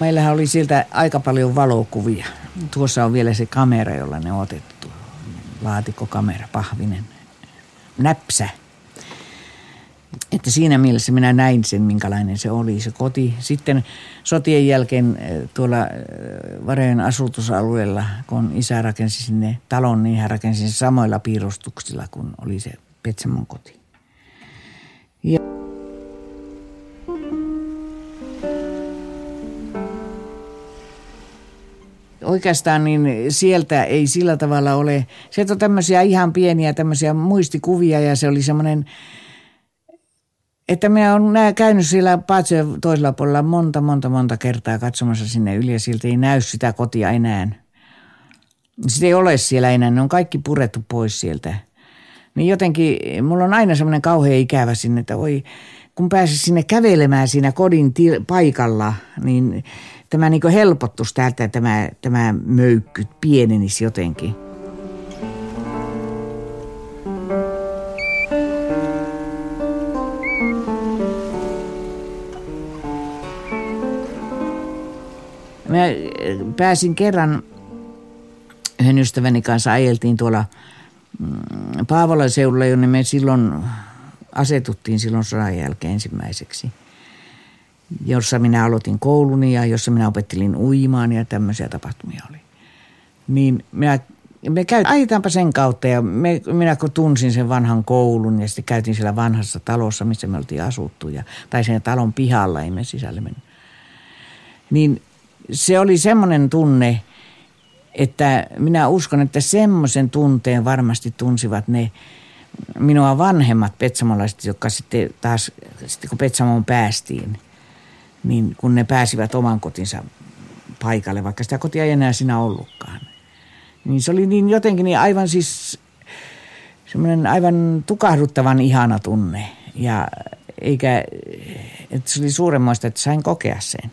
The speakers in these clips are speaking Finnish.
Meillähän oli sieltä aika paljon valokuvia. Tuossa on vielä se kamera, jolla ne on otettu. Laatikkokamera, pahvinen, näpsä. Että siinä mielessä minä näin sen, minkälainen se oli se koti. Sitten sotien jälkeen eh, tuolla eh, Vareen asutusalueella, kun isä rakensi sinne talon, niin hän rakensi samoilla piirustuksilla kuin oli se Petsamon koti. Oikeastaan niin sieltä ei sillä tavalla ole, sieltä on tämmöisiä ihan pieniä tämmöisiä muistikuvia ja se oli semmoinen, että minä olen käynyt siellä Paatsojen toisella puolella monta, monta, monta kertaa katsomassa sinne yli ja siltä ei näy sitä kotia enää. Sitä ei ole siellä enää, ne on kaikki purettu pois sieltä. Niin jotenkin, mulla on aina semmoinen kauhean ikävä sinne, että oi, kun pääsi sinne kävelemään siinä kodin til- paikalla, niin tämä niin helpottuisi täältä, tämä, tämä möykky pienenisi jotenkin. Mä pääsin kerran yhden ystäväni kanssa ajeltiin tuolla mm, Paavolan seudulla, jonne me silloin asetuttiin silloin sodan jälkeen ensimmäiseksi, jossa minä aloitin kouluni ja jossa minä opettelin uimaan ja tämmöisiä tapahtumia oli. Niin minä, me käy, ajetaanpa sen kautta ja me, minä kun tunsin sen vanhan koulun ja sitten käytiin siellä vanhassa talossa, missä me oltiin asuttu ja, tai sen talon pihalla, ei me sisälle mennyt. Niin se oli semmoinen tunne, että minä uskon, että semmoisen tunteen varmasti tunsivat ne minua vanhemmat petsamolaiset, jotka sitten taas, sitten kun Petsamoon päästiin, niin kun ne pääsivät oman kotinsa paikalle, vaikka sitä kotia ei enää siinä ollutkaan. Niin se oli niin jotenkin niin aivan siis semmoinen aivan tukahduttavan ihana tunne. Ja eikä, että se oli suuremmoista, että sain kokea sen.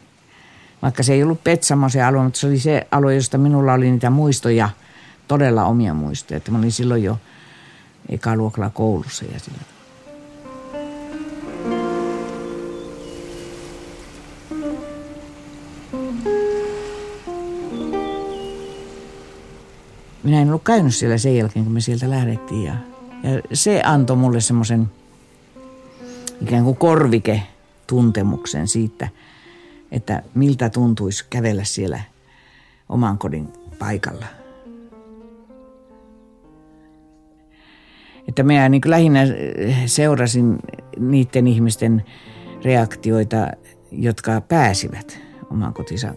Vaikka se ei ollut Petsamo se alue, mutta se oli se alue, josta minulla oli niitä muistoja, todella omia muistoja. Että mä olin silloin jo ekaluokalla koulussa ja sillä Minä en ollut käynyt siellä sen jälkeen, kun me sieltä lähdettiin. Ja, ja se antoi mulle semmoisen ikään kuin korvike tuntemuksen siitä, että miltä tuntuisi kävellä siellä oman kodin paikalla. Että minä niin lähinnä seurasin niiden ihmisten reaktioita, jotka pääsivät oman kotinsa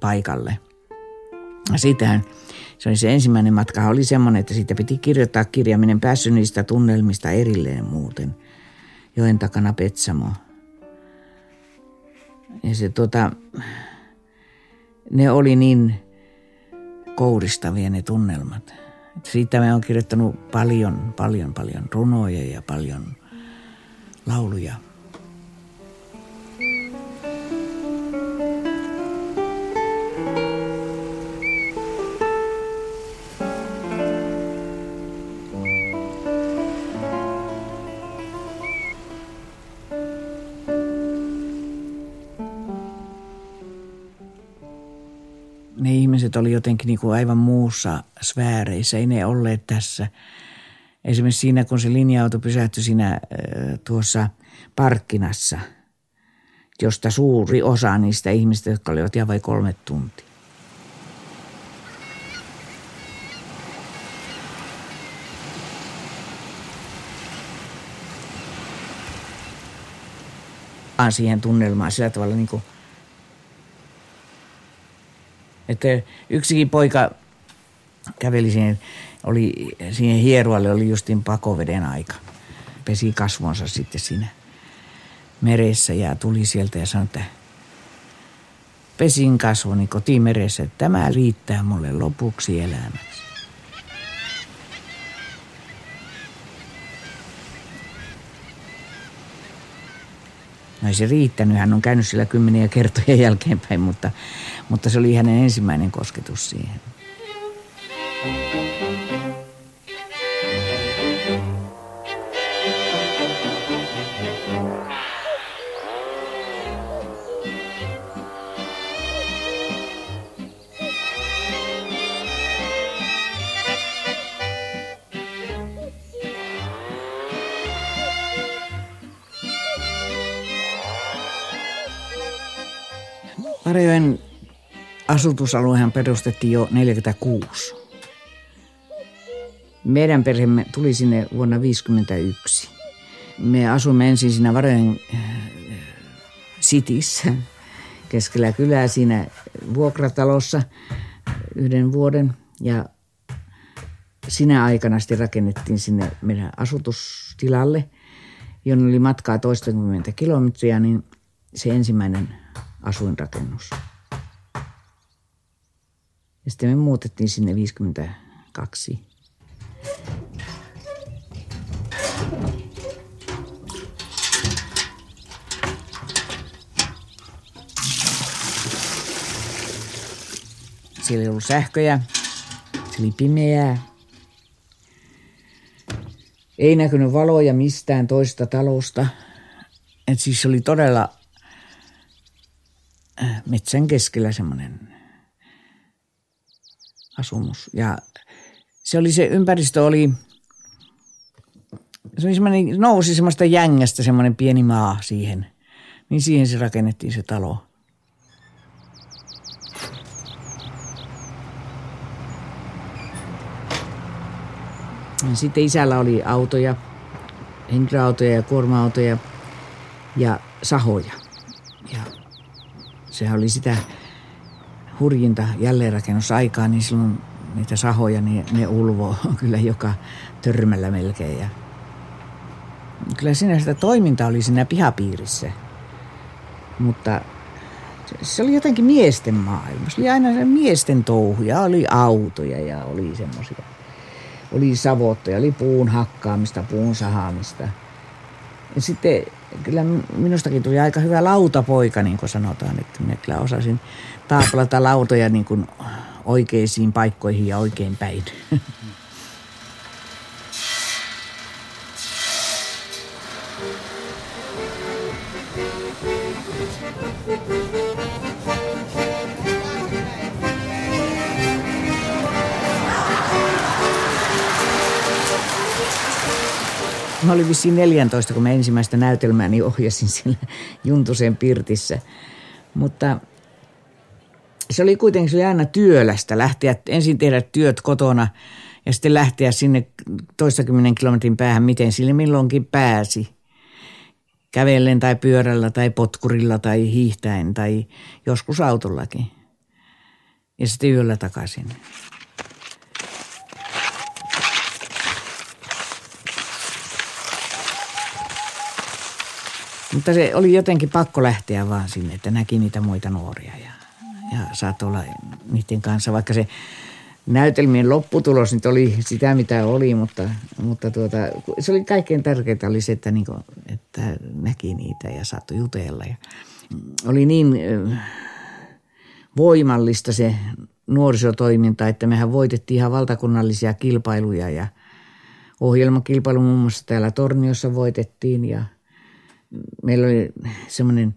paikalle. Siitähän se oli se ensimmäinen matka, oli semmoinen, että siitä piti kirjoittaa kirjaaminen päässyt niistä tunnelmista erilleen muuten. Joen takana Petsamo. Ja se tota, ne oli niin kouristavia ne tunnelmat. Siitä me on kirjoittanut paljon, paljon, paljon runoja ja paljon lauluja. Ihmiset oli jotenkin niin kuin aivan muussa sfääreissä, ei ne olleet tässä. Esimerkiksi siinä, kun se linja-auto pysähtyi siinä tuossa parkkinassa, josta suuri osa niistä ihmistä, jotka olivat ihan vain kolme tuntia. siihen tunnelmaan sillä tavalla niin kuin – että yksikin poika käveli siihen, oli, siihen hierualle oli justin pakoveden aika. Pesi kasvonsa sitten siinä meressä ja tuli sieltä ja sanoi, että pesin kasvoni kotimeressä, että tämä riittää mulle lopuksi elämäksi. No ei se riittänyt, hän on käynyt sillä kymmeniä kertoja jälkeenpäin, mutta, mutta se oli hänen ensimmäinen kosketus siihen. Varjoen asutusaluehan perustettiin jo 1946. Meidän perheemme tuli sinne vuonna 1951. Me asumme ensin siinä Varjoen sitissä keskellä kylää siinä vuokratalossa yhden vuoden ja sinä aikana sitten rakennettiin sinne meidän asutustilalle, jonne oli matkaa toistakymmentä kilometriä, niin se ensimmäinen asuinrakennus. Ja sitten me muutettiin sinne 52. Siellä ei ollut sähköjä, se oli pimeää. Ei näkynyt valoja mistään toista talosta. Et siis oli todella metsän keskellä semmoinen asumus. Ja se oli se ympäristö oli, se oli semmoinen, nousi semmoista jängästä semmoinen pieni maa siihen. Niin siihen se rakennettiin se talo. Sitten isällä oli autoja, henkilöautoja ja kuorma-autoja ja sahoja. Sehän oli sitä hurjinta jälleenrakennusaikaa, niin silloin niitä sahoja, niin ne ulvoo kyllä joka törmällä melkein. Ja kyllä siinä sitä toiminta oli siinä pihapiirissä. Mutta se oli jotenkin miesten maailma. Se oli aina se miesten touhuja, oli autoja ja oli semmoisia oli savottoja, oli puun hakkaamista, puun sahaamista. Ja sitten kyllä minustakin tuli aika hyvä lautapoika, niin kuin sanotaan, että minä kyllä osasin taaplata lautoja niin kuin oikeisiin paikkoihin ja oikein päin. Mä olin vissiin 14, kun mä ensimmäistä näytelmääni ohjasin siellä Juntusen pirtissä. Mutta se oli kuitenkin se oli aina työlästä lähteä ensin tehdä työt kotona ja sitten lähteä sinne toistakymmenен kilometrin päähän, miten sille milloinkin pääsi. Kävellen tai pyörällä tai potkurilla tai hiihtäen tai joskus autollakin. Ja sitten yöllä takaisin. Mutta se oli jotenkin pakko lähteä vaan sinne, että näki niitä muita nuoria ja, ja saattoi olla niiden kanssa, vaikka se näytelmien lopputulos nyt oli sitä, mitä oli, mutta, mutta tuota, se oli kaikkein tärkeintä oli se, että, niin kuin, että näki niitä ja saattoi jutella. Ja oli niin voimallista se nuorisotoiminta, että mehän voitettiin ihan valtakunnallisia kilpailuja ja ohjelmakilpailu muun muassa täällä Torniossa voitettiin ja – meillä oli semmoinen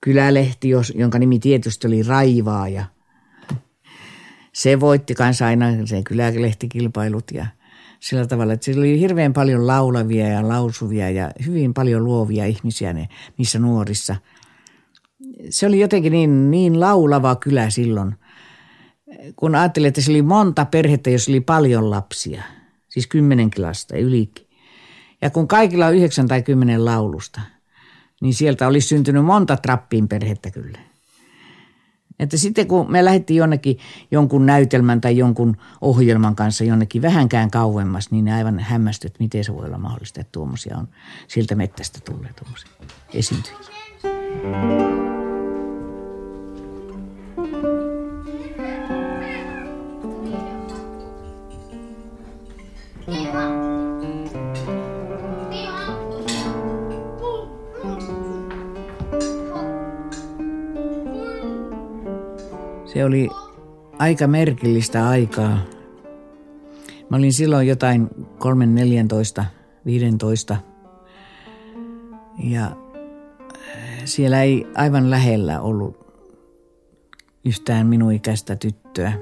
kylälehti, jonka nimi tietysti oli Raivaaja. Se voitti kanssa aina se kylälehtikilpailut ja sillä tavalla, että siellä oli hirveän paljon laulavia ja lausuvia ja hyvin paljon luovia ihmisiä ne, niissä nuorissa. Se oli jotenkin niin, niin laulava kylä silloin, kun ajattelin, että se oli monta perhettä, jos oli paljon lapsia, siis kymmenenkin lasta ylikin. Ja kun kaikilla on yhdeksän tai kymmenen laulusta, niin sieltä olisi syntynyt monta trappiin perhettä kyllä. Että sitten kun me lähdettiin jonnekin jonkun näytelmän tai jonkun ohjelman kanssa jonnekin vähänkään kauemmas, niin ne aivan hämmästyt, miten se voi olla mahdollista, että tuommoisia on siltä mettästä tulleet tuommoisia esiintyjiä. Se oli aika merkillistä aikaa. Mä olin silloin jotain 3, 14, 15 ja siellä ei aivan lähellä ollut yhtään minun ikäistä tyttöä.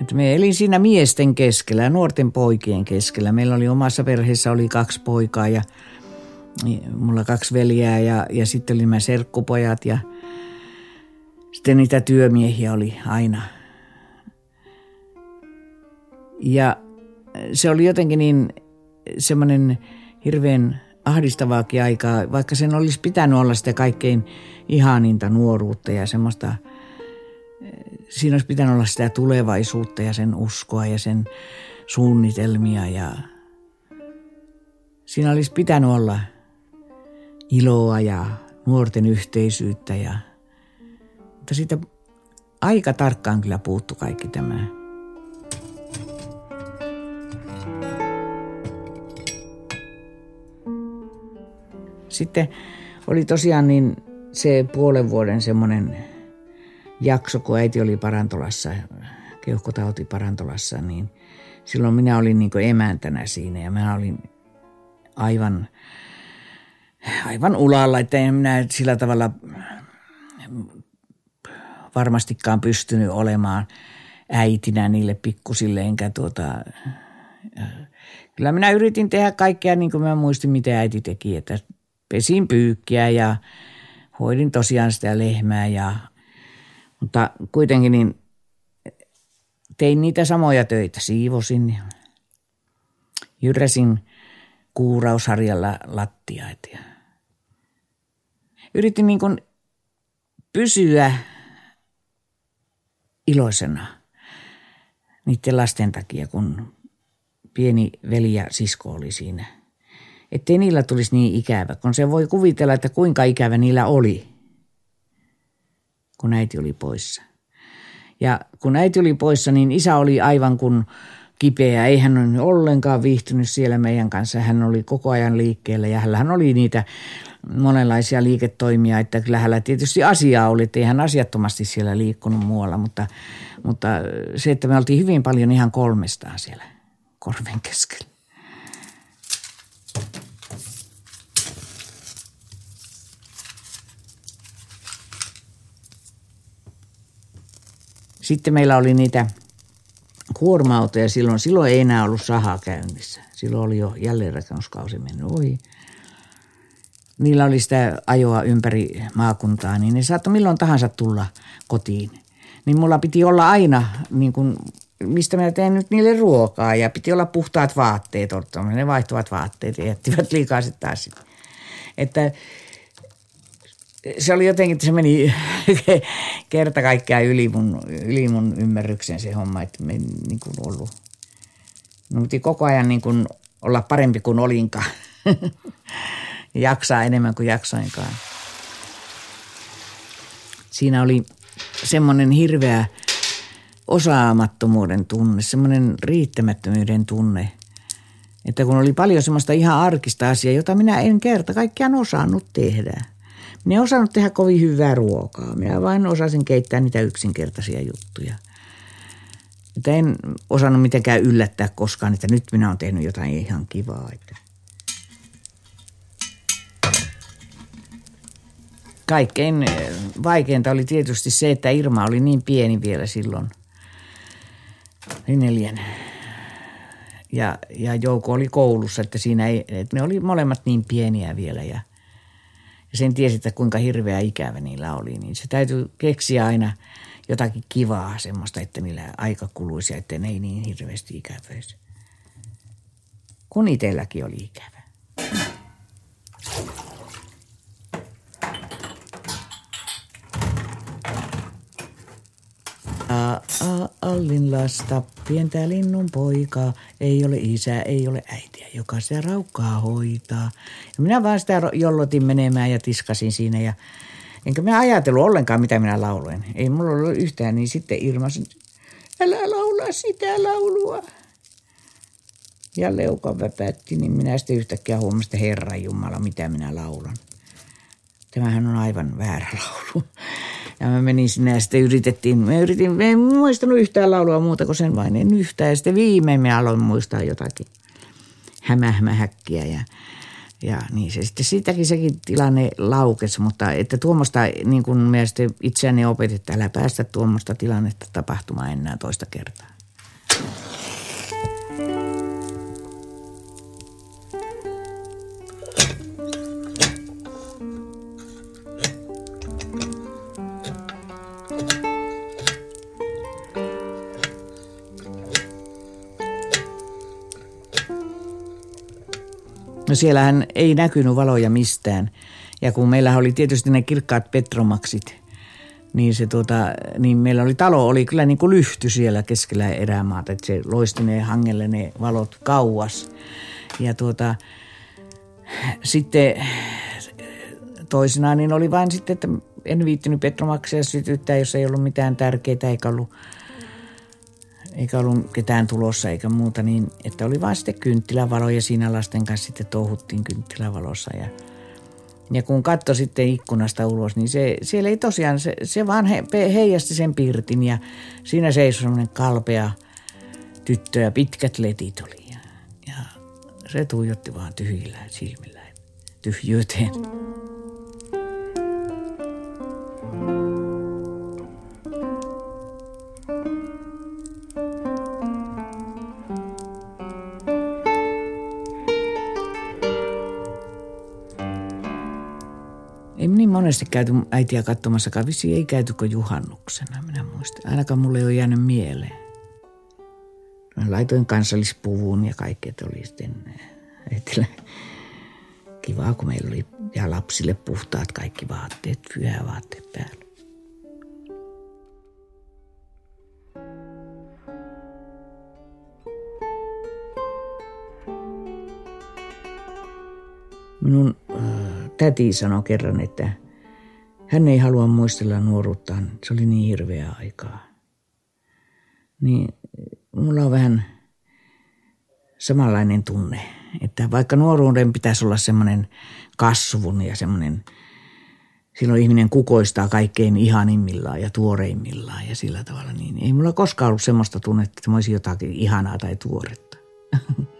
Että me elin siinä miesten keskellä nuorten poikien keskellä. Meillä oli omassa perheessä oli kaksi poikaa ja mulla kaksi veljää ja, ja sitten oli mä serkkupojat ja sitten niitä työmiehiä oli aina. Ja se oli jotenkin niin semmoinen hirveän ahdistavaakin aikaa, vaikka sen olisi pitänyt olla sitä kaikkein ihaninta nuoruutta ja semmoista, siinä olisi pitänyt olla sitä tulevaisuutta ja sen uskoa ja sen suunnitelmia ja siinä olisi pitänyt olla iloa ja nuorten yhteisyyttä ja mutta siitä aika tarkkaan kyllä puuttu kaikki tämä. Sitten oli tosiaan niin se puolen vuoden semmoinen jakso, kun äiti oli parantolassa, keuhkotauti parantolassa, niin silloin minä olin niin emäntänä siinä ja mä olin aivan, aivan ulalla, että en minä sillä tavalla varmastikaan pystynyt olemaan äitinä niille pikkusille, enkä tuota, kyllä minä yritin tehdä kaikkea niin kuin mä muistin, mitä äiti teki, että pesin pyykkiä ja hoidin tosiaan sitä lehmää ja, mutta kuitenkin niin tein niitä samoja töitä, siivosin jyräsin kuurausharjalla lattiaita yritin niin kuin pysyä iloisena niiden lasten takia, kun pieni veli ja sisko oli siinä. Ettei niillä tulisi niin ikävä, kun se voi kuvitella, että kuinka ikävä niillä oli, kun äiti oli poissa. Ja kun äiti oli poissa, niin isä oli aivan kuin kipeä. Ei hän ollenkaan viihtynyt siellä meidän kanssa. Hän oli koko ajan liikkeellä ja hän oli niitä monenlaisia liiketoimia, että kyllä hänellä tietysti asiaa oli, että ei hän asiattomasti siellä liikkunut muualla, mutta, mutta se, että me oltiin hyvin paljon ihan kolmestaan siellä korven keskellä. Sitten meillä oli niitä kuorma-autoja silloin. Silloin ei enää ollut sahaa käynnissä. Silloin oli jo jälleenrakennuskausi mennyt ohi niillä oli sitä ajoa ympäri maakuntaa, niin ne saattoi milloin tahansa tulla kotiin. Niin mulla piti olla aina, niin kuin, mistä mä teen nyt niille ruokaa ja piti olla puhtaat vaatteet, ne vaihtuvat vaatteet ja jättivät liikaa sitten taas. Että se oli jotenkin, että se meni kerta kaikkiaan yli mun, yli mun ymmärryksen se homma, että me niin kuin ollut. No, piti koko ajan niin kuin olla parempi kuin olinkaan. jaksaa enemmän kuin jaksoinkaan. Siinä oli semmoinen hirveä osaamattomuuden tunne, semmoinen riittämättömyyden tunne, että kun oli paljon semmoista ihan arkista asiaa, jota minä en kerta kaikkiaan osannut tehdä. Minä en osannut tehdä kovin hyvää ruokaa. Minä vain osasin keittää niitä yksinkertaisia juttuja. Että en osannut mitenkään yllättää koskaan, että nyt minä olen tehnyt jotain ihan kivaa. Että kaikkein eh, vaikeinta oli tietysti se, että Irma oli niin pieni vielä silloin. Neljän. Ja, ja Jouko oli koulussa, että siinä ei, että ne oli molemmat niin pieniä vielä ja, ja sen tiesi, että kuinka hirveä ikävä niillä oli. Niin se täytyy keksiä aina jotakin kivaa semmoista, että niillä aika kuluisi ja että ne ei niin hirveästi ikävöisi. Kun itselläkin oli ikävä. A, a, Allin lasta, pientä linnun poikaa, ei ole isä, ei ole äitiä, joka sitä raukkaa hoitaa. Ja minä vaan sitä jollotin menemään ja tiskasin siinä ja enkä minä ajatellut ollenkaan, mitä minä lauloin. Ei mulla ollut yhtään, niin sitten Irma sanoi, älä laula sitä laulua. Ja leuka väpätti, niin minä sitten yhtäkkiä huomasin, että Herra Jumala, mitä minä laulan. Tämähän on aivan väärä laulu. Ja mä menin sinne ja sitten yritettiin, me yritin, me en muistanut yhtään laulua muuta kuin sen vain en yhtään. Ja sitten viimein me aloin muistaa jotakin hämähmähäkkiä ja, ja niin se sitten siitäkin sekin tilanne laukesi, mutta että tuommoista niin kuin me sitten itseäni opetettiin, älä päästä tuommoista tilannetta tapahtumaan enää toista kertaa. No siellähän ei näkynyt valoja mistään. Ja kun meillä oli tietysti ne kirkkaat petromaksit, niin, se tuota, niin meillä oli talo, oli kyllä niin kuin lyhty siellä keskellä erämaata, että se loisti ne hangelle ne valot kauas. Ja tuota, sitten toisinaan niin oli vain sitten, että en viittinyt petromaksia sytyttää, jos ei ollut mitään tärkeää eikä ollut, eikä ollut ketään tulossa eikä muuta, niin että oli vain sitten kynttilävalo ja siinä lasten kanssa sitten touhuttiin kynttilävalossa ja ja kun katso sitten ikkunasta ulos, niin se, siellä ei tosiaan, se, se vaan he, heijasti sen pirtin ja siinä seisoi semmoinen kalpea tyttö ja pitkät letit oli. Ja, ja se tuijotti vaan tyhjillä silmillä tyhjyyteen. Ei monesti käyty äitiä katsomassa kavisi, ei käytykö juhannuksena, minä muistan. Ainakaan mulle ei ole jäänyt mieleen. Mä laitoin kansallispuvun ja kaikki, että oli sitten äitillä kivaa, kun meillä oli ja lapsille puhtaat kaikki vaatteet, pyhävaatteet päällä. Minun äh, täti sanoi kerran, että hän ei halua muistella nuoruuttaan. Se oli niin hirveä aikaa. Niin mulla on vähän samanlainen tunne, että vaikka nuoruuden pitäisi olla semmoinen kasvun ja semmoinen, silloin ihminen kukoistaa kaikkein ihanimmillaan ja tuoreimmillaan ja sillä tavalla, niin ei mulla koskaan ollut semmoista tunnetta, että mä olisin jotakin ihanaa tai tuoretta.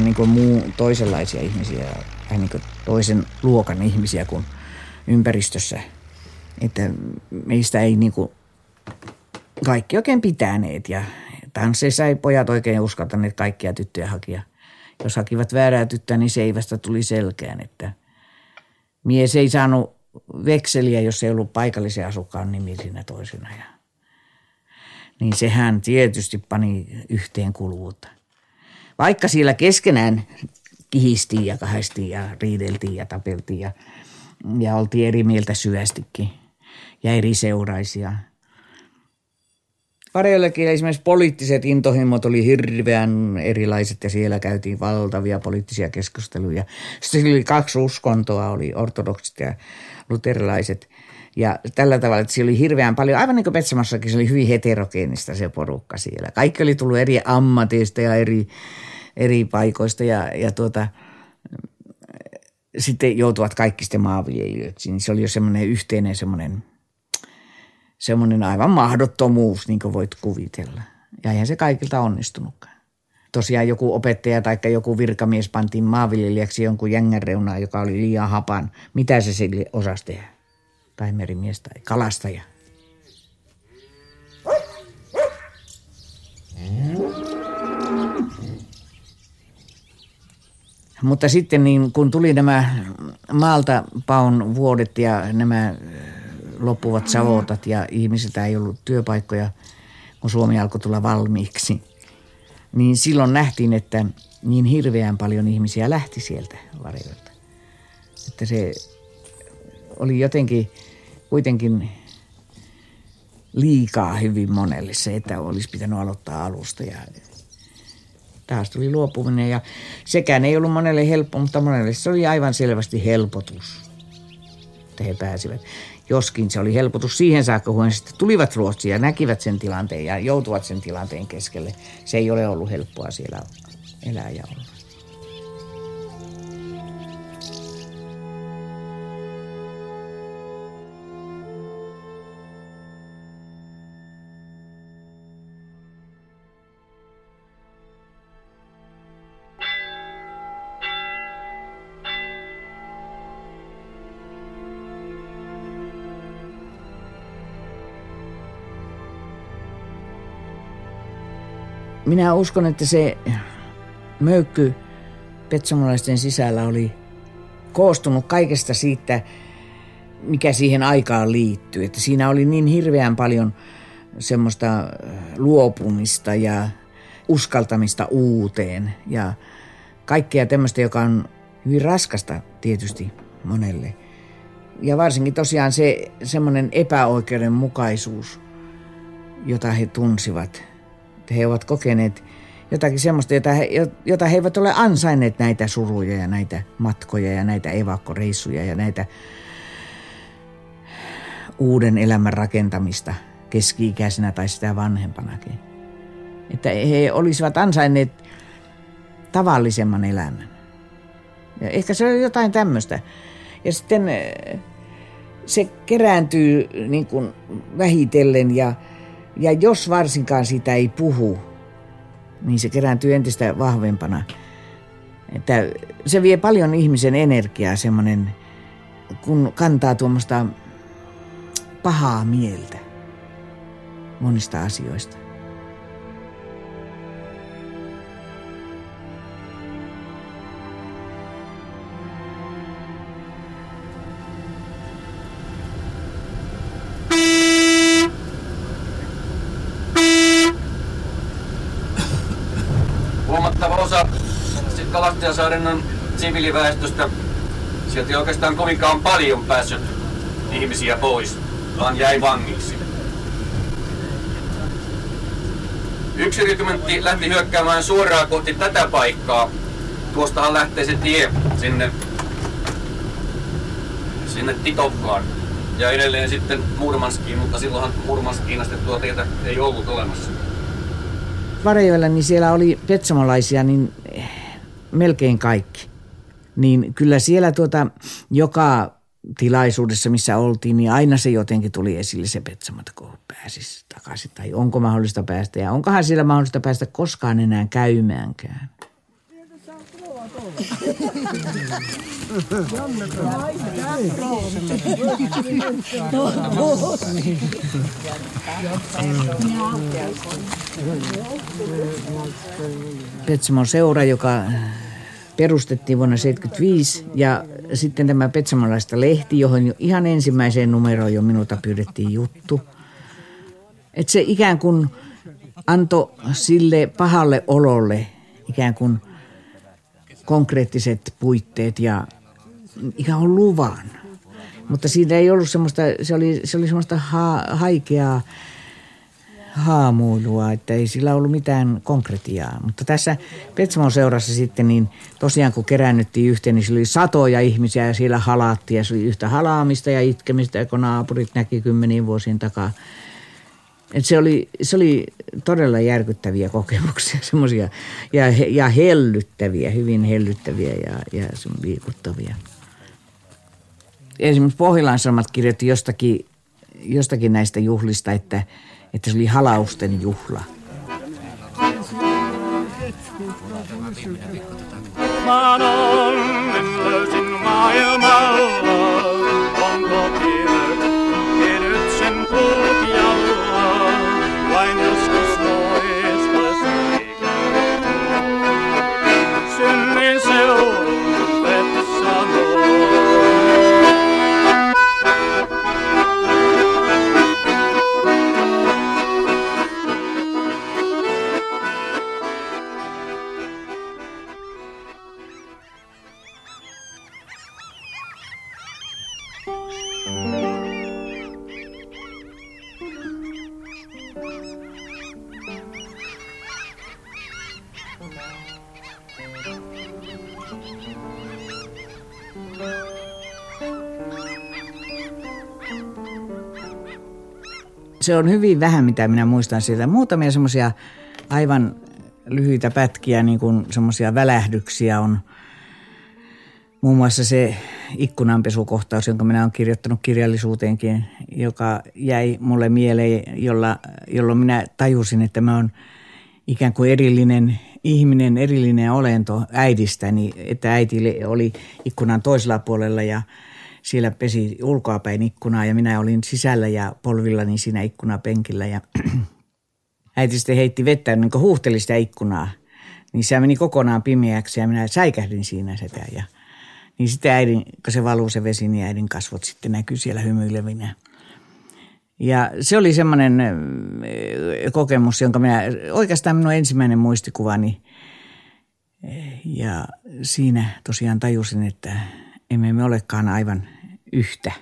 niin kuin muu toisenlaisia ihmisiä, vähän niin kuin toisen luokan ihmisiä kuin ympäristössä. Että meistä ei niin kuin kaikki oikein pitäneet ja tansseissa ei pojat oikein uskaltaneet kaikkia tyttöjä hakia. Jos hakivat väärää tyttöä, niin seivästä tuli selkeän, että mies ei saanut vekseliä, jos ei ollut paikallisen asukkaan nimi siinä toisena. Ja niin sehän tietysti pani yhteen kuluvuutta vaikka siellä keskenään kihistiin ja kahdestiin ja riideltiin ja tapeltiin ja, ja oltiin eri mieltä syvästikin ja eri seuraisia. Varjoillekin esimerkiksi poliittiset intohimot oli hirveän erilaiset ja siellä käytiin valtavia poliittisia keskusteluja. Sitten oli kaksi uskontoa, oli ortodoksit ja luterilaiset. Ja tällä tavalla, että siellä oli hirveän paljon, aivan niin kuin Petsamassakin, se oli hyvin heterogeenista se porukka siellä. Kaikki oli tullut eri ammateista ja eri, eri paikoista ja, ja tuota, sitten joutuvat kaikki sitten maanviljelijöiksi. Niin se oli jo semmoinen yhteinen semmoinen, semmoinen aivan mahdottomuus, niin kuin voit kuvitella. Ja eihän se kaikilta onnistunutkaan. Tosiaan joku opettaja tai joku virkamies pantiin maanviljelijäksi jonkun jängän reunaan, joka oli liian hapan. Mitä se sille osasi tehdä? Tai merimies tai kalastaja. Mutta sitten niin, kun tuli nämä maalta paun vuodet ja nämä loppuvat savotat ja ihmisiltä ei ollut työpaikkoja, kun Suomi alkoi tulla valmiiksi, niin silloin nähtiin, että niin hirveän paljon ihmisiä lähti sieltä varjoilta. Että se oli jotenkin kuitenkin liikaa hyvin monelle se, että olisi pitänyt aloittaa alusta ja taas tuli luopuminen ja sekään ei ollut monelle helppo, mutta monelle se oli aivan selvästi helpotus, että he pääsivät. Joskin se oli helpotus siihen saakka, kun he sitten tulivat Ruotsiin ja näkivät sen tilanteen ja joutuvat sen tilanteen keskelle. Se ei ole ollut helppoa siellä elää ja olla. Minä uskon, että se möykky petsamolaisten sisällä oli koostunut kaikesta siitä, mikä siihen aikaan liittyy. Että siinä oli niin hirveän paljon semmoista luopumista ja uskaltamista uuteen ja kaikkea tämmöistä, joka on hyvin raskasta tietysti monelle. Ja varsinkin tosiaan se semmoinen epäoikeudenmukaisuus, jota he tunsivat. He ovat kokeneet jotakin semmoista, jota he, jota he eivät ole ansainneet näitä suruja ja näitä matkoja ja näitä evakkoreissuja ja näitä uuden elämän rakentamista keski-ikäisenä tai sitä vanhempanakin. Että he olisivat ansainneet tavallisemman elämän. Ja ehkä se on jotain tämmöistä. Ja sitten eh, se kerääntyy niin kuin vähitellen ja, ja jos varsinkaan sitä ei puhu, niin se kerääntyy entistä vahvempana. Että se vie paljon ihmisen energiaa semmoinen, kun kantaa tuommoista pahaa mieltä monista asioista. Kalastajasaaren siviiliväestöstä sieltä ei oikeastaan kovinkaan paljon päässyt ihmisiä pois, vaan jäi vangiksi. Yksi rykmentti lähti hyökkäämään suoraan kohti tätä paikkaa. Tuostahan lähtee se tie sinne, sinne Titovkaan. Ja edelleen sitten Murmanskiin, mutta silloinhan Murmanskiin asti tuo tietä ei ollut olemassa. Varejoilla niin siellä oli petsamolaisia, niin melkein kaikki. Niin kyllä siellä tuota, joka tilaisuudessa, missä oltiin, niin aina se jotenkin tuli esille se Petsamot, kun pääsisi takaisin. Tai onko mahdollista päästä ja onkohan siellä mahdollista päästä koskaan enää käymäänkään. Petsamon seura, joka perustettiin vuonna 1975 ja sitten tämä Petsamolaista lehti, johon jo ihan ensimmäiseen numeroon jo minulta pyydettiin juttu. Että se ikään kuin antoi sille pahalle ololle ikään kuin konkreettiset puitteet ja ikään kuin luvan. Mutta siitä ei ollut semmoista, se oli, se oli semmoista ha, haikeaa haamuilua, että ei sillä ollut mitään konkretiaa. Mutta tässä Petsamon seurassa sitten, niin tosiaan kun kerännyttiin yhteen, niin se oli satoja ihmisiä ja siellä halattiin ja se oli yhtä halaamista ja itkemistä, kun naapurit näki kymmeniin vuosien takaa. Et se, oli, se oli todella järkyttäviä kokemuksia, semmoisia ja, ja hellyttäviä, hyvin hellyttäviä ja, ja liikuttavia. Esimerkiksi Pohjolan Sanomat kirjoitti jostakin, jostakin näistä juhlista, että – että se oli halausten juhla. Maan onnen löysin maailmalla, se on hyvin vähän, mitä minä muistan siitä. Muutamia semmoisia aivan lyhyitä pätkiä, niin kuin semmoisia välähdyksiä on. Muun muassa se ikkunanpesukohtaus, jonka minä olen kirjoittanut kirjallisuuteenkin, joka jäi mulle mieleen, jolla, jolloin minä tajusin, että mä oon ikään kuin erillinen ihminen, erillinen olento äidistäni, että äiti oli ikkunan toisella puolella ja siellä pesi ulkoapäin ikkunaa ja minä olin sisällä ja polvillani siinä ikkunapenkillä ja äiti sitten heitti vettä, niin huuhteli sitä ikkunaa. Niin se meni kokonaan pimeäksi ja minä säikähdin siinä sitä. Ja, niin sitten äidin, kun se valuu se vesi, niin äidin kasvot sitten näkyy siellä hymyilevinä. Ja se oli semmoinen kokemus, jonka minä, oikeastaan minun ensimmäinen muistikuvani. Ja siinä tosiaan tajusin, että emme me olekaan aivan yhtä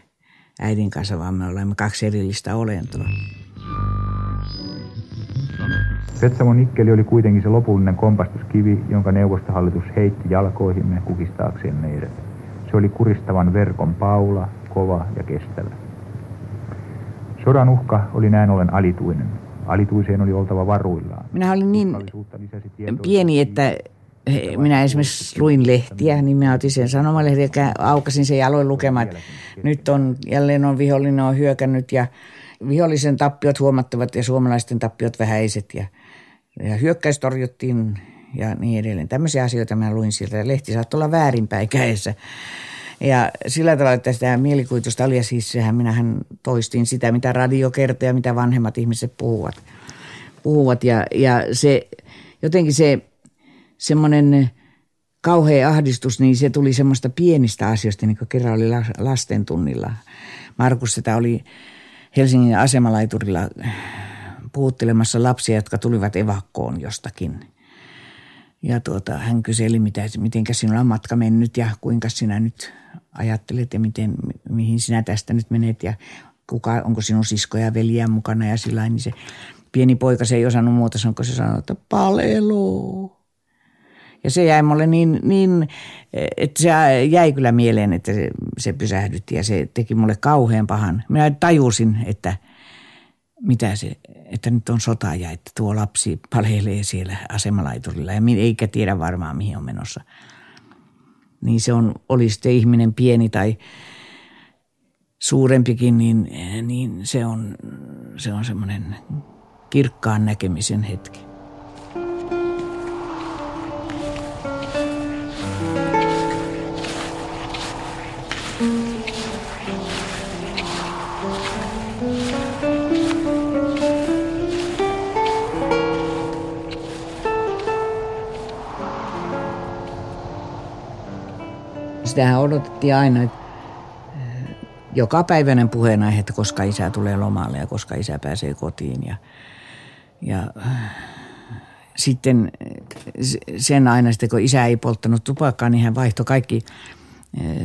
äidin kanssa, vaan me olemme kaksi erillistä olentoa. Petsamo Nikkeli oli kuitenkin se lopullinen kompastuskivi, jonka neuvostohallitus heitti jalkoihimme kukistaakseen meidät. Se oli kuristavan verkon paula, kova ja kestävä. Sodan uhka oli näin ollen alituinen. Alituiseen oli oltava varuillaan. Minä olin niin pieni, että minä esimerkiksi luin lehtiä, niin minä otin sen sanomalehden ja aukasin sen jaloin lukemaan, että nyt on, jälleen on vihollinen on hyökännyt ja vihollisen tappiot huomattavat ja suomalaisten tappiot vähäiset ja, ja hyökkäys torjuttiin ja niin edelleen. Tämmöisiä asioita mä luin sieltä. Lehti saattoi olla väärinpäin kädessä. Ja sillä tavalla, että sitä mielikuvitusta oli, ja siis sehän minähän toistin sitä, mitä radio kertoo ja mitä vanhemmat ihmiset puhuvat. puhuvat ja, ja se, jotenkin se semmoinen kauhea ahdistus, niin se tuli semmoista pienistä asioista, niin kuin kerran oli lasten tunnilla. Markus sitä oli Helsingin asemalaiturilla puhuttelemassa lapsia, jotka tulivat evakkoon jostakin. Ja tuota, hän kyseli, mitä, miten sinulla on matka mennyt ja kuinka sinä nyt ajattelet ja miten, mihin sinä tästä nyt menet ja kuka, onko sinun siskoja ja veljiä mukana ja sillä niin se pieni poika, se ei osannut muuta sanoa, kun se sanoi, että palelo. Ja se jäi mulle niin, niin, että se jäi kyllä mieleen, että se, se pysähdytti ja se teki mulle kauhean pahan. Minä tajusin, että mitä se, että nyt on sota ja että tuo lapsi palhelee siellä asemalaiturilla ja eikä tiedä varmaan mihin on menossa – niin se on, oli sitten ihminen pieni tai suurempikin, niin, niin se on, se on semmoinen kirkkaan näkemisen hetki. Sitähän odotettiin aina, että eh, joka päiväinen puheenaihe, että koska isä tulee lomalle ja koska isä pääsee kotiin. Ja, ja eh, sitten eh, sen aina sitten, kun isä ei polttanut tupakkaa, niin hän vaihtoi kaikki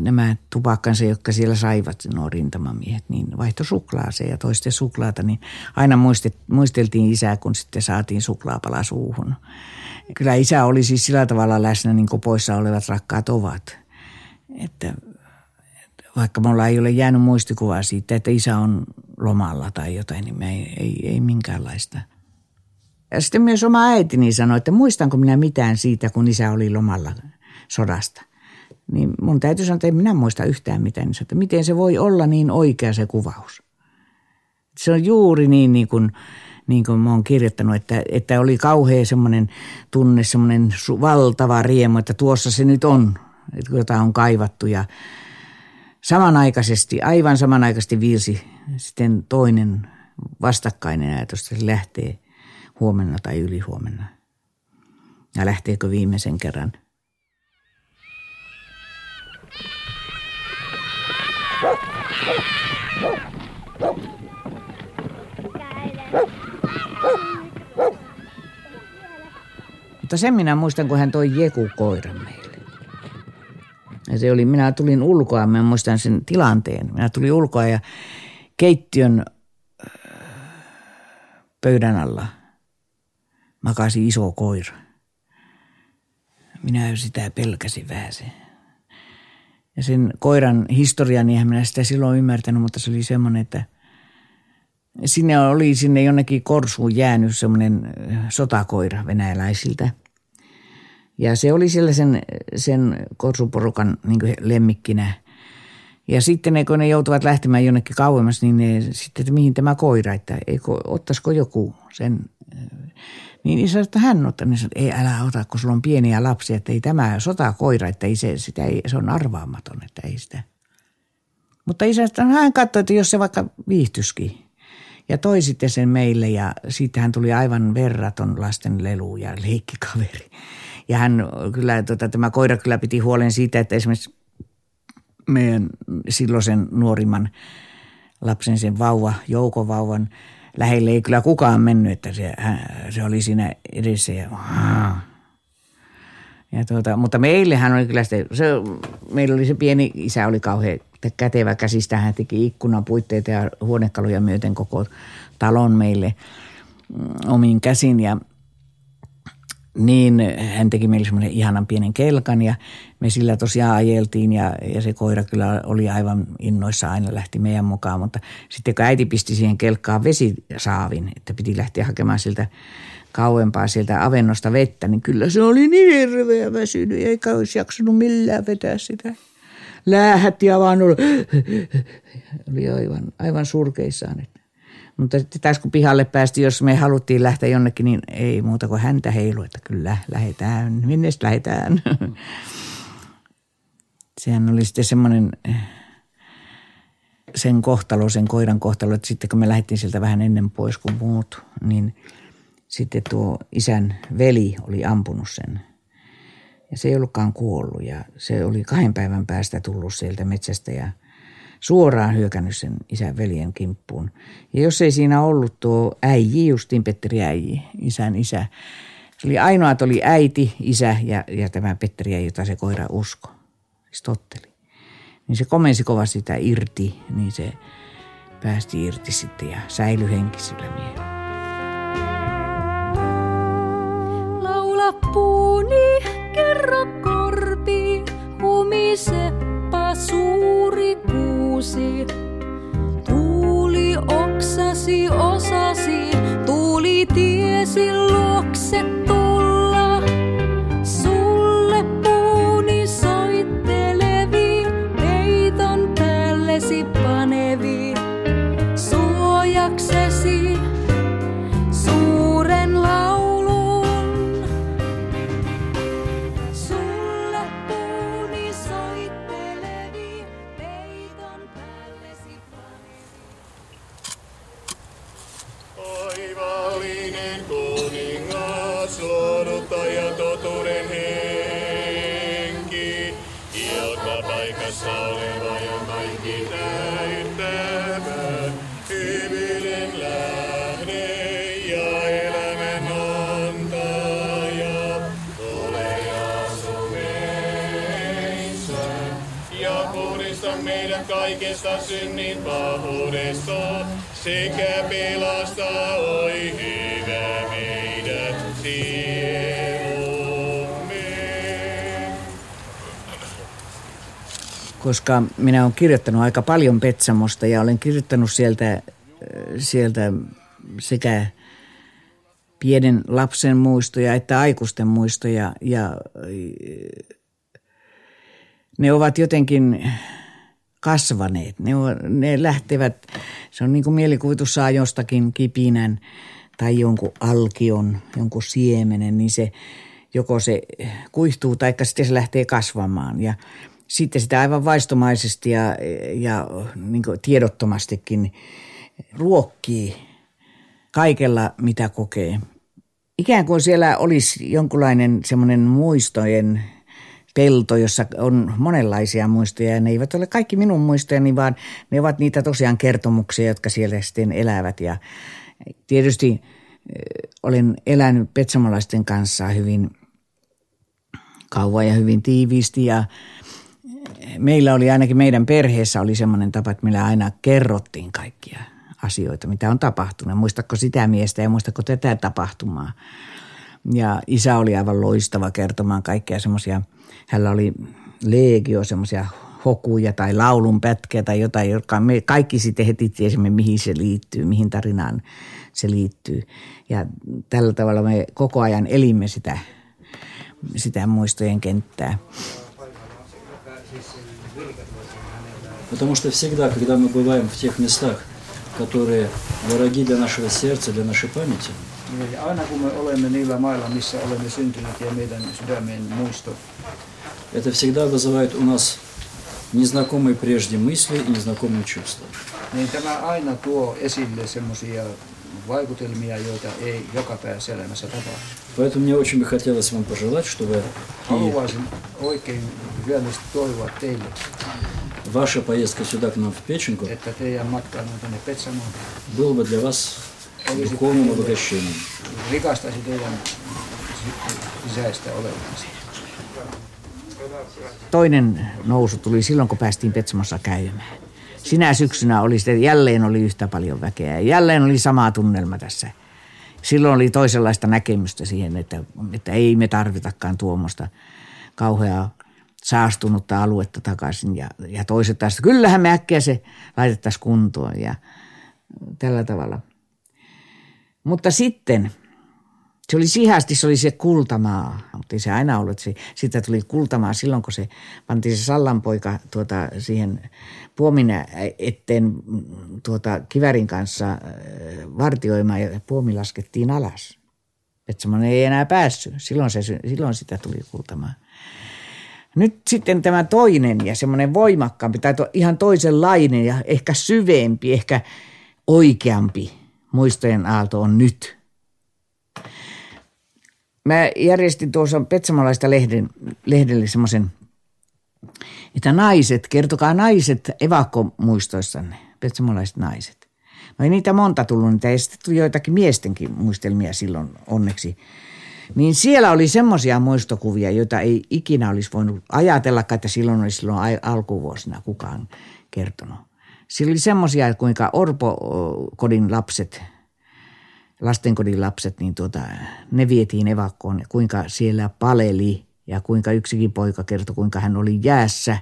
nämä tupakkansa, jotka siellä saivat, nuo rintamamiehet, niin vaihto suklaaseen ja toisten suklaata, niin aina muisteltiin isää, kun sitten saatiin suklaapala suuhun. Kyllä isä oli siis sillä tavalla läsnä, niin kuin poissa olevat rakkaat ovat että, että vaikka mulla ei ole jäänyt muistikuvaa siitä, että isä on lomalla tai jotain, niin ei, ei, ei minkäänlaista. Ja sitten myös oma äitini sanoi, että muistanko minä mitään siitä, kun isä oli lomalla sodasta. Niin mun täytyy sanoa, että en minä muista yhtään mitään. Niin että miten se voi olla niin oikea se kuvaus. Se on juuri niin, niin kuin, niin kuin mä oon kirjoittanut, että, että oli kauhea semmoinen tunne, semmoinen valtava riemu, että tuossa se nyt on jota on kaivattu ja samanaikaisesti, aivan samanaikaisesti viilsi sitten toinen vastakkainen ajatus, se lähtee huomenna tai ylihuomenna. Ja lähteekö viimeisen kerran. Mutta sen minä muistan, kun hän toi Jeku koiran meille. Ja se oli, minä tulin ulkoa, mä muistan sen tilanteen. Minä tulin ulkoa ja keittiön äh, pöydän alla makasi iso koira. Minä sitä pelkäsin vähän se. Ja sen koiran historia, niin minä sitä silloin ymmärtänyt, mutta se oli semmoinen, että sinne oli sinne jonnekin korsuun jäänyt semmoinen äh, sotakoira venäläisiltä – ja se oli siellä sen, sen korsuporukan niin lemmikkinä. Ja sitten ne, kun ne joutuvat lähtemään jonnekin kauemmas, niin ne, sitten, että mihin tämä koira, että eikö, ottaisiko joku sen. Niin isä että hän ottaa, niin sanoi, ei älä ota, kun sulla on pieniä lapsia, että ei tämä sota koira, että ei se, sitä ei, se on arvaamaton, että ei sitä. Mutta isä että hän katsoi, että jos se vaikka viihtyskin. Ja toi sitten sen meille ja siitähän tuli aivan verraton lasten lelu ja leikkikaveri. Ja hän kyllä, tota, tämä koira kyllä piti huolen siitä, että esimerkiksi meidän silloisen nuorimman lapsen, sen vauva, joukovauvan lähelle ei kyllä kukaan mennyt, että se, se oli siinä edessä ja, ja tuota, mutta meillehän oli kyllä se, se, meillä oli se pieni isä oli kauhean kätevä käsistä. Hän teki ikkunan puitteita ja huonekaluja myöten koko talon meille mm, omiin käsin ja niin hän teki meille semmoinen ihanan pienen kelkan ja me sillä tosiaan ajeltiin ja, ja se koira kyllä oli aivan innoissa aina lähti meidän mukaan. Mutta sitten kun äiti pisti siihen kelkkaan vesisaavin, että piti lähteä hakemaan siltä kauempaa sieltä avennosta vettä, niin kyllä se oli niin hirveä väsynyt, eikä olisi jaksanut millään vetää sitä. Läähätti ja vaan oli, oli aivan, aivan surkeissaan. Että. Mutta sitten taas kun pihalle päästi, jos me haluttiin lähteä jonnekin, niin ei muuta kuin häntä heilu, että kyllä lähetään, minne lähetään. Sehän oli sitten semmoinen sen kohtalo, sen koiran kohtalo, että sitten kun me lähdettiin sieltä vähän ennen pois kuin muut, niin sitten tuo isän veli oli ampunut sen. Ja se ei ollutkaan kuollut ja se oli kahden päivän päästä tullut sieltä metsästä ja – suoraan hyökännyt sen isän veljen kimppuun. Ja jos ei siinä ollut tuo äiji, justiin Petteri äiji, isän isä, se oli ainoa, että oli äiti, isä ja, ja tämä Petteri jota se koira usko, siis totteli. Niin se komensi kovasti sitä irti, niin se päästi irti sitten ja säilyi henkisillä miehillä. Laula puuni, kerro korpi, humiseppa suuri kuusi. Tuuli oksasi osasi, tuuli tiesi luokse Taivallinen kuningas, lohduttaja totuuden henki, joka paikassa oleva ja kaikki täyttävä, hyvyyden lähde ja elämän antaja, tule ja asu meissä, ja puhdista meidät kaikesta synnin pahuudesta, sekä pelasta, oi hyvä meidät sielumme. koska minä olen kirjoittanut aika paljon Petsamosta ja olen kirjoittanut sieltä, sieltä sekä pienen lapsen muistoja että aikuisten muistoja ja ne ovat jotenkin kasvaneet. Ne, on, ne lähtevät, se on niin kuin mielikuvitus saa jostakin kipinän tai jonkun alkion, jonkun siemenen, niin se joko se kuihtuu tai sitten se lähtee kasvamaan ja sitten sitä aivan vaistomaisesti ja, ja niin tiedottomastikin ruokkii kaikella, mitä kokee. Ikään kuin siellä olisi jonkunlainen semmoinen muistojen pelto, jossa on monenlaisia muistoja ja ne eivät ole kaikki minun muistojani, vaan ne ovat niitä tosiaan kertomuksia, jotka siellä sitten elävät. Ja tietysti olen elänyt petsamolaisten kanssa hyvin kauan ja hyvin tiiviisti ja meillä oli ainakin meidän perheessä oli semmoinen tapa, että meillä aina kerrottiin kaikkia asioita, mitä on tapahtunut. Muistatko sitä miestä ja muistatko tätä tapahtumaa? Ja isä oli aivan loistava kertomaan kaikkea semmoisia, hänellä oli legio semmoisia hokuja tai laulun pätkiä tai jotain, jotka me kaikki sitten heti tiesimme, mihin se liittyy, mihin tarinaan se liittyy. Ja tällä tavalla me koko ajan elimme sitä, sitä muistojen kenttää. Потому что всегда, когда мы бываем в тех местах, которые дороги для нашего сердца, для нашей памяти, Ja aina kun me olemme niillä mailla, missä olemme syntyneet ja meidän sydämen muisto, это всегда вызывает у нас незнакомые прежде мысли и незнакомые чувства. niin tämä aina tuo esille semmoisia vaikutelmia, joita ei joka päivässä elämässä tapahdu. Поэтому мне очень бы хотелось вам пожелать, чтобы и Haluaisin oikein hyödyllisesti toivoa teille, ваша поездка сюда к нам в Печенку että teidän matkailun tänne Petsamoon был бы для вас olisi Kuuluuko synny? Rikastaisi teidän sisäistä olevansa. Toinen nousu tuli silloin, kun päästiin Petsmossa käymään. Sinä syksynä oli sitten, jälleen oli yhtä paljon väkeä ja jälleen oli sama tunnelma tässä. Silloin oli toisenlaista näkemystä siihen, että, että ei me tarvitakaan tuommoista kauheaa saastunutta aluetta takaisin. Ja, ja toiset taas, kyllähän me äkkiä se laitettaisiin kuntoon ja tällä tavalla – mutta sitten se oli sihasti, se oli se kultamaa, mutta ei se aina ollut. Se, siitä tuli kultamaa silloin, kun se pantiin se Sallanpoika tuota, siihen puomin eteen mm, tuota, kivärin kanssa äh, vartioimaan ja puomi laskettiin alas. Että semmoinen ei enää päässyt. Silloin, se, silloin sitä tuli kultamaa. Nyt sitten tämä toinen ja semmoinen voimakkaampi tai to, ihan toisenlainen ja ehkä syvempi, ehkä oikeampi muistojen aalto on nyt. Mä järjestin tuossa Petsamolaista lehden, lehdelle semmoisen, että naiset, kertokaa naiset evakkomuistoissanne, petsamolaiset naiset. No ei niitä monta tullut, niitä ei tuli joitakin miestenkin muistelmia silloin onneksi. Niin siellä oli semmoisia muistokuvia, joita ei ikinä olisi voinut ajatella, että silloin olisi silloin alkuvuosina kukaan kertonut. Siellä oli semmoisia, kuinka Orpo-kodin lapset, lastenkodin lapset, niin tuota, ne vietiin evakkoon, kuinka siellä paleli ja kuinka yksikin poika kertoi, kuinka hän oli jäässä.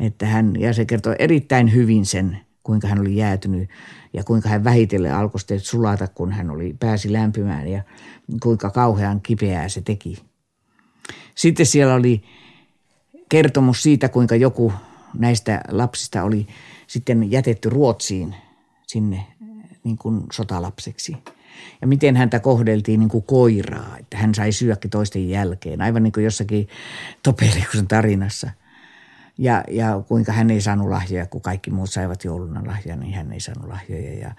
Että hän, ja se kertoi erittäin hyvin sen, kuinka hän oli jäätynyt ja kuinka hän vähitellen alkoi sulata, kun hän oli, pääsi lämpimään ja kuinka kauhean kipeää se teki. Sitten siellä oli kertomus siitä, kuinka joku näistä lapsista oli sitten jätetty Ruotsiin sinne niin kuin sotalapseksi. Ja miten häntä kohdeltiin niin kuin koiraa, että hän sai syökki toisten jälkeen, aivan niin kuin jossakin Topeliuksen tarinassa. Ja, ja kuinka hän ei saanut lahjoja, kun kaikki muut saivat jouluna lahjoja, niin hän ei saanut lahjoja. Ja,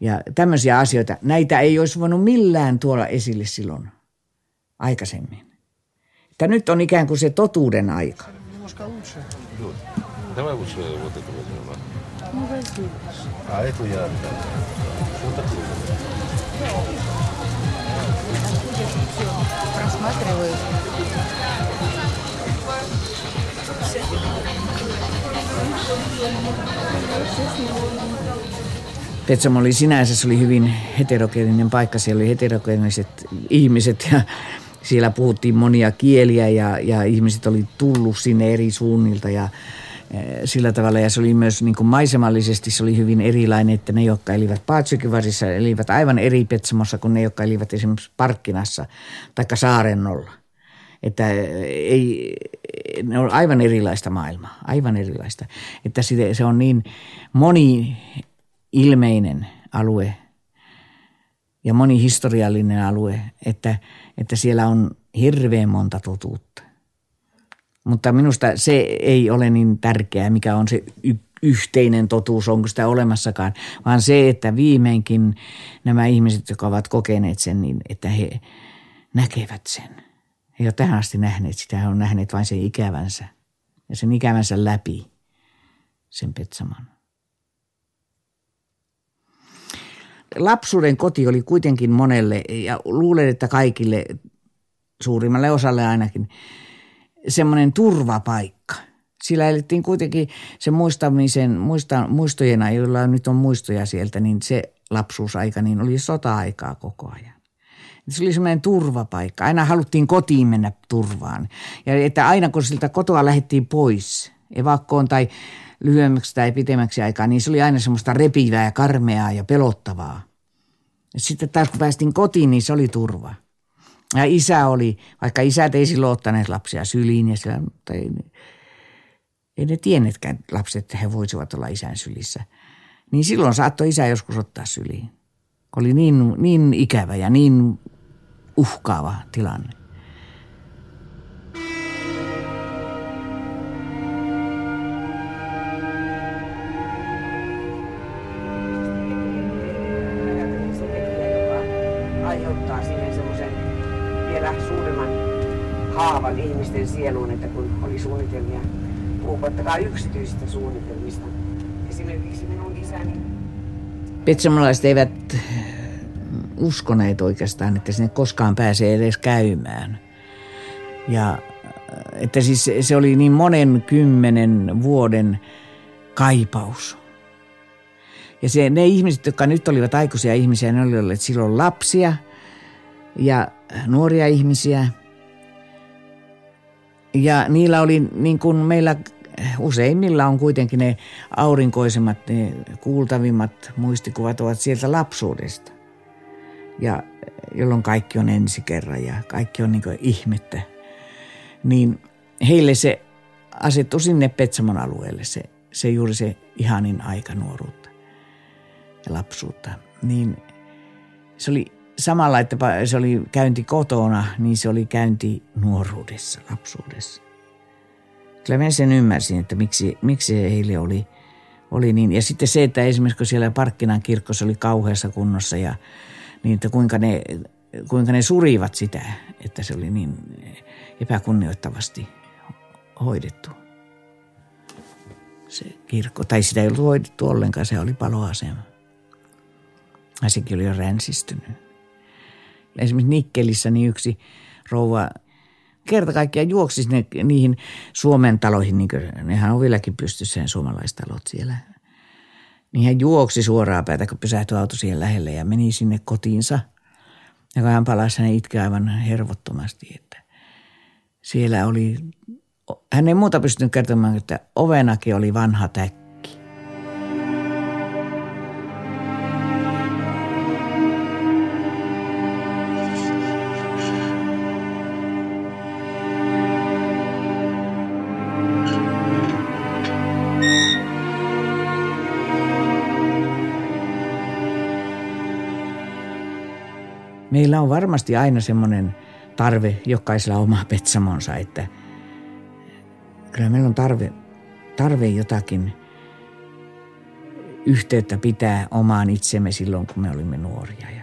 ja tämmöisiä asioita, näitä ei olisi voinut millään tuolla esille silloin aikaisemmin. Että nyt on ikään kuin se totuuden aika. Давай лучше вот это возьмем. а? А эту я отдам. Вот такую. просматриваю. Petsamo oli sinänsä, se oli hyvin heterogeeninen paikka. Siellä oli heterogeeniset ihmiset ja siellä puhuttiin monia kieliä ja, ja ihmiset oli tullut sinne eri suunnilta ja eh, sillä tavalla. Ja se oli myös niin kuin maisemallisesti se oli hyvin erilainen, että ne, jotka elivät Paatsykivarissa, elivät aivan eri Petsamossa kuin ne, jotka elivät esimerkiksi Parkkinassa tai Saarennolla. Että eh, ei, ne on aivan erilaista maailmaa, aivan erilaista. Että se- se on niin moni ilmeinen alue ja monihistoriallinen alue, että, että siellä on hirveän monta totuutta. Mutta minusta se ei ole niin tärkeää, mikä on se y- yhteinen totuus, onko sitä olemassakaan, vaan se, että viimeinkin nämä ihmiset, jotka ovat kokeneet sen, niin että he näkevät sen. He ole tähän asti nähneet sitä, he on nähneet vain sen ikävänsä ja sen ikävänsä läpi sen Petsaman. Lapsuuden koti oli kuitenkin monelle ja luulen, että kaikille, suurimmalle osalle ainakin, semmoinen turvapaikka. Sillä elettiin kuitenkin se muistamisen, muista, muistojen, joilla nyt on muistoja sieltä, niin se lapsuusaika niin oli sota-aikaa koko ajan. Se oli semmoinen turvapaikka. Aina haluttiin kotiin mennä turvaan. Ja että aina kun siltä kotoa lähdettiin pois, evakkoon tai lyhyemmäksi tai pitemmäksi aikaa, niin se oli aina semmoista repivää ja karmeaa ja pelottavaa. Sitten taas kun päästiin kotiin, niin se oli turva. Ja isä oli, vaikka isät ei silloin ottaneet lapsia syliin, ja siellä, mutta ei, ei ne tienneetkään lapset, että he voisivat olla isän sylissä. Niin silloin saattoi isä joskus ottaa syliin. Oli niin, niin ikävä ja niin uhkaava tilanne. Haavan ihmisten sieluun, että kun oli suunnitelmia, puhumattakaan yksityisistä suunnitelmista. Esimerkiksi minun isäni Petsamonalaiset eivät uskoneet oikeastaan, että sinne koskaan pääsee edes käymään. Ja että siis se oli niin monen kymmenen vuoden kaipaus. Ja se, ne ihmiset, jotka nyt olivat aikuisia ihmisiä, ne olivat silloin lapsia ja nuoria ihmisiä. Ja niillä oli niin kuin meillä useimmilla on kuitenkin ne aurinkoisemmat, ne kuultavimmat muistikuvat ovat sieltä lapsuudesta. Ja jolloin kaikki on ensi kerran ja kaikki on niin ihmettä. Niin heille se asettui sinne Petsamon alueelle se, se juuri se ihanin aika nuoruutta ja lapsuutta. Niin se oli samalla, että se oli käynti kotona, niin se oli käynti nuoruudessa, lapsuudessa. Kyllä mä sen ymmärsin, että miksi, miksi heille oli, oli niin. Ja sitten se, että esimerkiksi kun siellä Parkkinan kirkossa oli kauheassa kunnossa ja niin, että kuinka ne, kuinka ne surivat sitä, että se oli niin epäkunnioittavasti hoidettu se kirkko. Tai sitä ei ollut hoidettu ollenkaan, se oli paloasema. Ja sekin oli jo ränsistynyt. Esimerkiksi Nikkelissä niin yksi rouva kerta kaikkiaan juoksi sinne niihin Suomen taloihin, niin kuin, nehän on vieläkin pystyssä ne suomalaistalot siellä. Niin hän juoksi suoraan päätä, kun pysähtyi auto siihen lähelle ja meni sinne kotiinsa. Ja kun hän palasi, hän itki aivan hervottomasti, että siellä oli, hän ei muuta pystynyt kertomaan, että ovenakin oli vanha täkki meillä on varmasti aina semmoinen tarve jokaisella oma petsamonsa, että kyllä meillä on tarve, tarve jotakin yhteyttä pitää omaan itsemme silloin, kun me olimme nuoria. Ja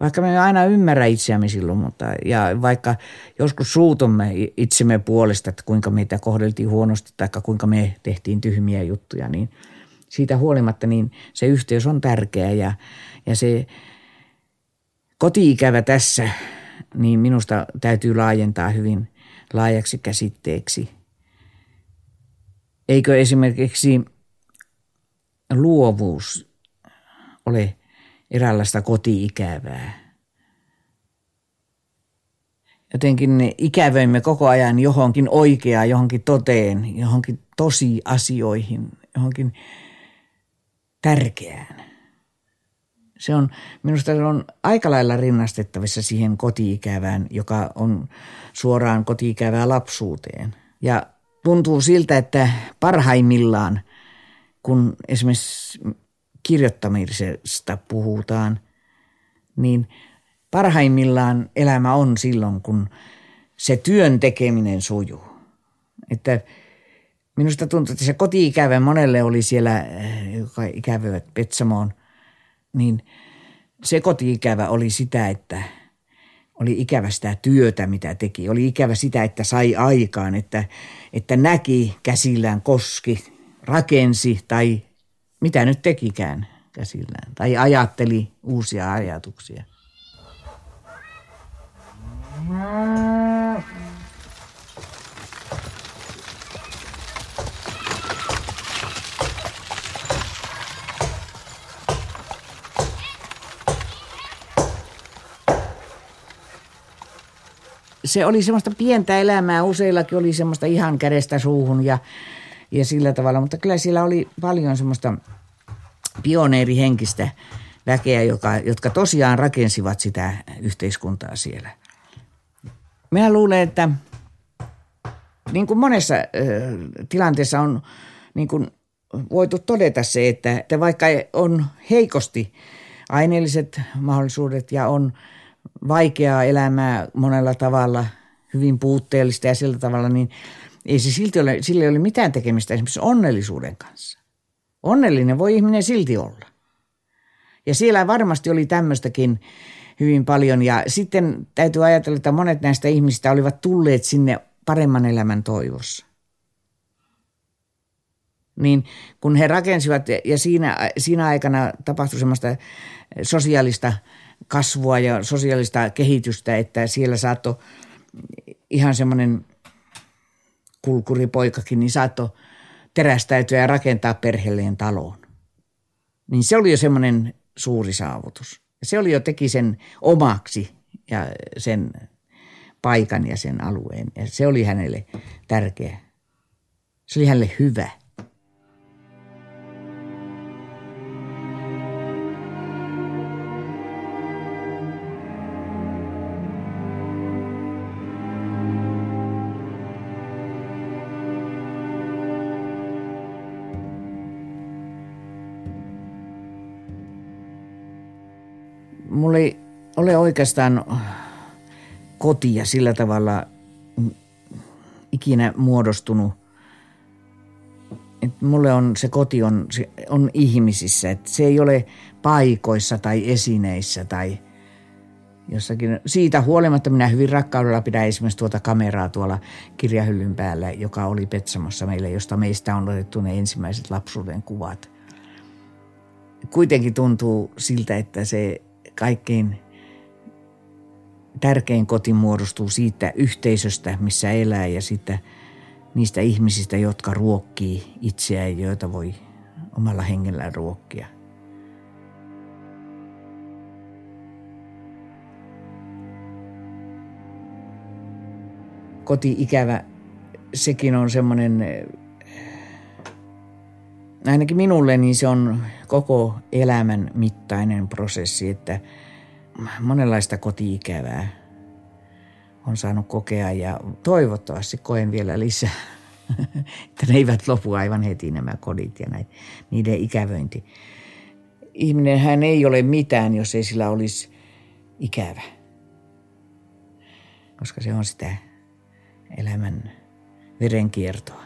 vaikka me aina ymmärrä itseämme silloin, mutta ja vaikka joskus suutumme itsemme puolesta, että kuinka meitä kohdeltiin huonosti tai kuinka me tehtiin tyhmiä juttuja, niin siitä huolimatta niin se yhteys on tärkeä ja, ja se Kotiikävä tässä, niin minusta täytyy laajentaa hyvin laajaksi käsitteeksi. Eikö esimerkiksi luovuus ole eräänlaista kotiikävää? Jotenkin ikävöimme koko ajan johonkin oikeaan, johonkin toteen, johonkin tosi asioihin, johonkin tärkeään se on, minusta se on aika lailla rinnastettavissa siihen kotiikävään, joka on suoraan kotiikävää lapsuuteen. Ja tuntuu siltä, että parhaimmillaan, kun esimerkiksi kirjoittamisesta puhutaan, niin parhaimmillaan elämä on silloin, kun se työn tekeminen sujuu. Että minusta tuntuu, että se koti-ikävä monelle oli siellä, joka ikävöivät Petsamoon – niin se koti-ikävä oli sitä, että oli ikävä sitä työtä, mitä teki. Oli ikävä sitä, että sai aikaan, että, että näki käsillään, koski, rakensi tai mitä nyt tekikään käsillään. Tai ajatteli uusia ajatuksia. Se oli semmoista pientä elämää. Useillakin oli semmoista ihan kädestä suuhun ja, ja sillä tavalla. Mutta kyllä siellä oli paljon semmoista pioneerihenkistä väkeä, joka, jotka tosiaan rakensivat sitä yhteiskuntaa siellä. Minä luulen, että niin kuin monessa ö, tilanteessa on niin kuin voitu todeta se, että, että vaikka on heikosti aineelliset mahdollisuudet ja on – vaikeaa elämää monella tavalla, hyvin puutteellista ja sillä tavalla, niin ei se silti ole, sillä ei ole mitään tekemistä esimerkiksi onnellisuuden kanssa. Onnellinen voi ihminen silti olla. Ja siellä varmasti oli tämmöistäkin hyvin paljon. Ja sitten täytyy ajatella, että monet näistä ihmistä olivat tulleet sinne paremman elämän toivossa. Niin kun he rakensivat ja siinä, siinä aikana tapahtui semmoista sosiaalista kasvua ja sosiaalista kehitystä, että siellä saattoi ihan semmoinen kulkuripoikakin, niin saattoi terästäytyä ja rakentaa perheelleen taloon. Niin se oli jo semmoinen suuri saavutus. Se oli jo teki sen omaksi ja sen paikan ja sen alueen. Ja se oli hänelle tärkeä. Se oli hänelle hyvä. Mulla ei ole oikeastaan kotia sillä tavalla ikinä muodostunut. Et mulle on se koti on, se on ihmisissä, että se ei ole paikoissa tai esineissä tai jossakin. Siitä huolimatta minä hyvin rakkaudella pidän esimerkiksi tuota kameraa tuolla kirjahyllyn päällä, joka oli Petsamossa meille, josta meistä on otettu ne ensimmäiset lapsuuden kuvat. Kuitenkin tuntuu siltä, että se kaikkein tärkein koti muodostuu siitä yhteisöstä, missä elää ja siitä niistä ihmisistä, jotka ruokkii itseään, joita voi omalla hengellään ruokkia. Koti-ikävä, sekin on semmoinen, ainakin minulle, niin se on koko elämän mittainen prosessi, että monenlaista kotiikävää on saanut kokea ja toivottavasti koen vielä lisää, että ne eivät lopu aivan heti nämä kodit ja näitä, niiden ikävöinti. Ihminen hän ei ole mitään, jos ei sillä olisi ikävä, koska se on sitä elämän verenkiertoa.